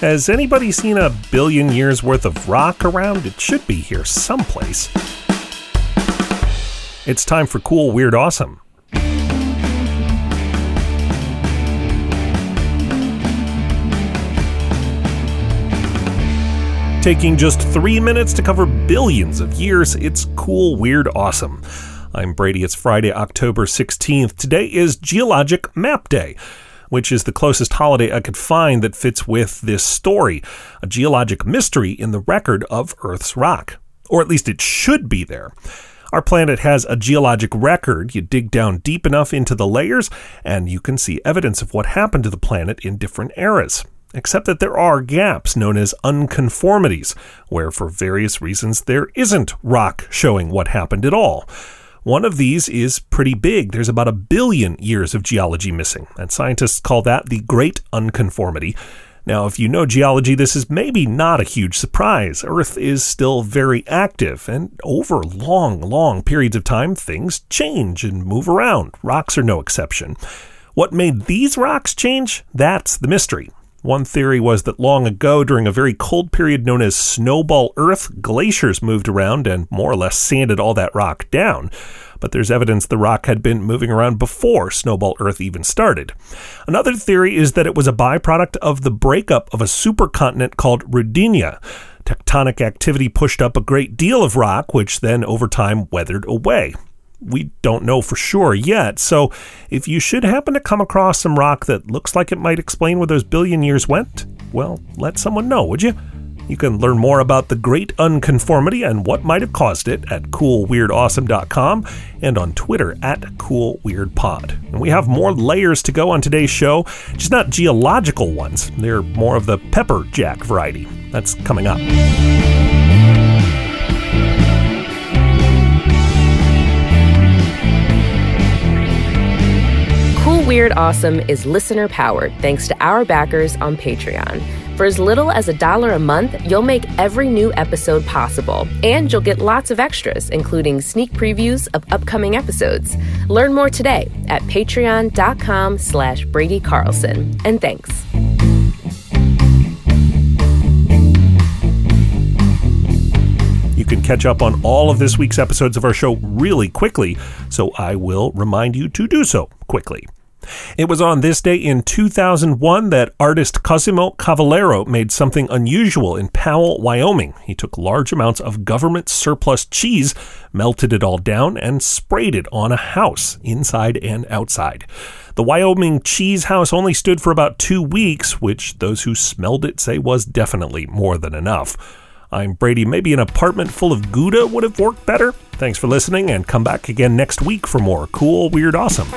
Has anybody seen a billion years worth of rock around? It should be here someplace. It's time for Cool, Weird, Awesome. Taking just three minutes to cover billions of years, it's cool, weird, awesome. I'm Brady. It's Friday, October 16th. Today is Geologic Map Day which is the closest holiday I could find that fits with this story a geologic mystery in the record of Earth's rock. Or at least it should be there. Our planet has a geologic record. You dig down deep enough into the layers, and you can see evidence of what happened to the planet in different eras. Except that there are gaps known as unconformities, where for various reasons there isn't rock showing what happened at all. One of these is pretty big. There's about a billion years of geology missing, and scientists call that the Great Unconformity. Now, if you know geology, this is maybe not a huge surprise. Earth is still very active, and over long, long periods of time, things change and move around. Rocks are no exception. What made these rocks change? That's the mystery. One theory was that long ago, during a very cold period known as Snowball Earth, glaciers moved around and more or less sanded all that rock down. But there's evidence the rock had been moving around before Snowball Earth even started. Another theory is that it was a byproduct of the breakup of a supercontinent called Rodinia. Tectonic activity pushed up a great deal of rock, which then over time weathered away we don't know for sure yet. So, if you should happen to come across some rock that looks like it might explain where those billion years went, well, let someone know, would you? You can learn more about the Great Unconformity and what might have caused it at coolweirdawesome.com and on Twitter at coolweirdpod. And we have more layers to go on today's show, just not geological ones. They're more of the pepper jack variety. That's coming up. Weird Awesome is listener powered thanks to our backers on Patreon. For as little as a dollar a month, you'll make every new episode possible, and you'll get lots of extras, including sneak previews of upcoming episodes. Learn more today at patreon.com slash Brady Carlson. And thanks. You can catch up on all of this week's episodes of our show really quickly, so I will remind you to do so quickly. It was on this day in 2001 that artist Cosimo Cavallaro made something unusual in Powell, Wyoming. He took large amounts of government surplus cheese, melted it all down, and sprayed it on a house, inside and outside. The Wyoming cheese house only stood for about two weeks, which those who smelled it say was definitely more than enough. I'm Brady. Maybe an apartment full of Gouda would have worked better. Thanks for listening, and come back again next week for more cool, weird, awesome.